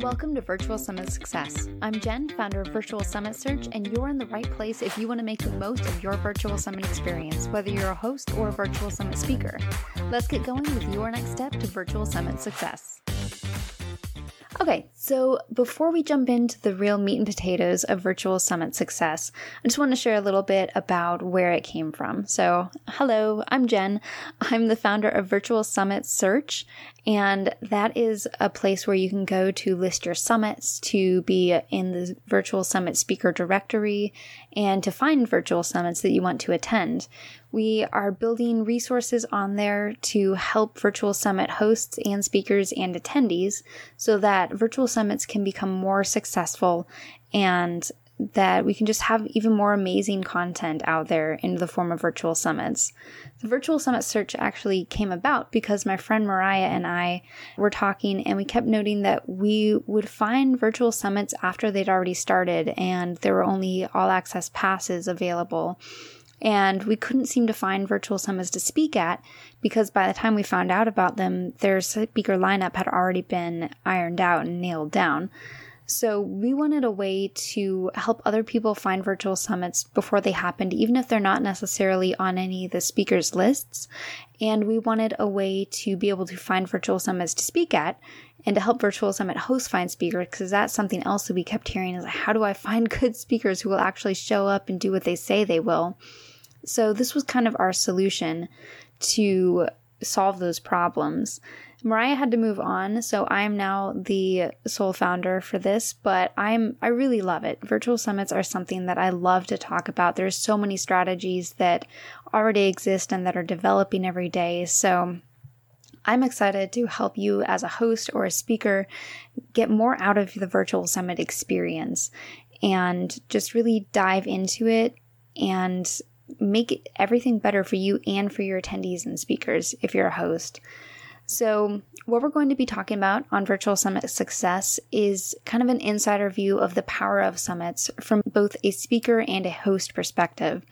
Welcome to Virtual Summit Success. I'm Jen, founder of Virtual Summit Search, and you're in the right place if you want to make the most of your virtual summit experience, whether you're a host or a virtual summit speaker. Let's get going with your next step to virtual summit success. Okay, so before we jump into the real meat and potatoes of Virtual Summit success, I just want to share a little bit about where it came from. So, hello, I'm Jen. I'm the founder of Virtual Summit Search, and that is a place where you can go to list your summits, to be in the Virtual Summit speaker directory, and to find virtual summits that you want to attend. We are building resources on there to help virtual summit hosts and speakers and attendees so that virtual summits can become more successful and that we can just have even more amazing content out there in the form of virtual summits. The virtual summit search actually came about because my friend Mariah and I were talking and we kept noting that we would find virtual summits after they'd already started and there were only all access passes available and we couldn't seem to find virtual summits to speak at because by the time we found out about them, their speaker lineup had already been ironed out and nailed down. So we wanted a way to help other people find virtual summits before they happened, even if they're not necessarily on any of the speakers lists. And we wanted a way to be able to find virtual summits to speak at and to help virtual summit hosts find speakers because that's something else that we kept hearing is how do I find good speakers who will actually show up and do what they say they will? So this was kind of our solution to solve those problems. Mariah had to move on, so I am now the sole founder for this, but I'm I really love it. Virtual summits are something that I love to talk about. There's so many strategies that already exist and that are developing every day. So I'm excited to help you as a host or a speaker get more out of the virtual summit experience and just really dive into it and make everything better for you and for your attendees and speakers if you're a host. So, what we're going to be talking about on Virtual Summit Success is kind of an insider view of the power of summits from both a speaker and a host perspective.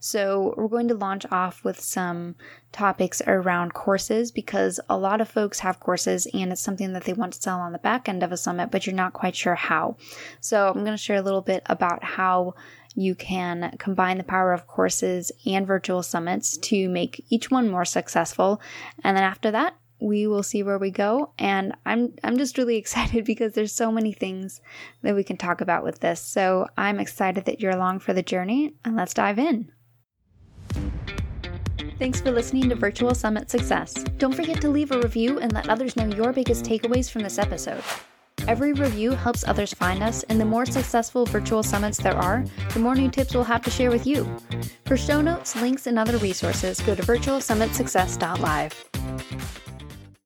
So, we're going to launch off with some topics around courses because a lot of folks have courses and it's something that they want to sell on the back end of a summit, but you're not quite sure how. So, I'm going to share a little bit about how you can combine the power of courses and virtual summits to make each one more successful. And then after that, we will see where we go and I'm I'm just really excited because there's so many things that we can talk about with this. So I'm excited that you're along for the journey and let's dive in. Thanks for listening to Virtual Summit Success. Don't forget to leave a review and let others know your biggest takeaways from this episode. Every review helps others find us, and the more successful virtual summits there are, the more new tips we'll have to share with you. For show notes, links, and other resources, go to virtualsummitsuccess.live.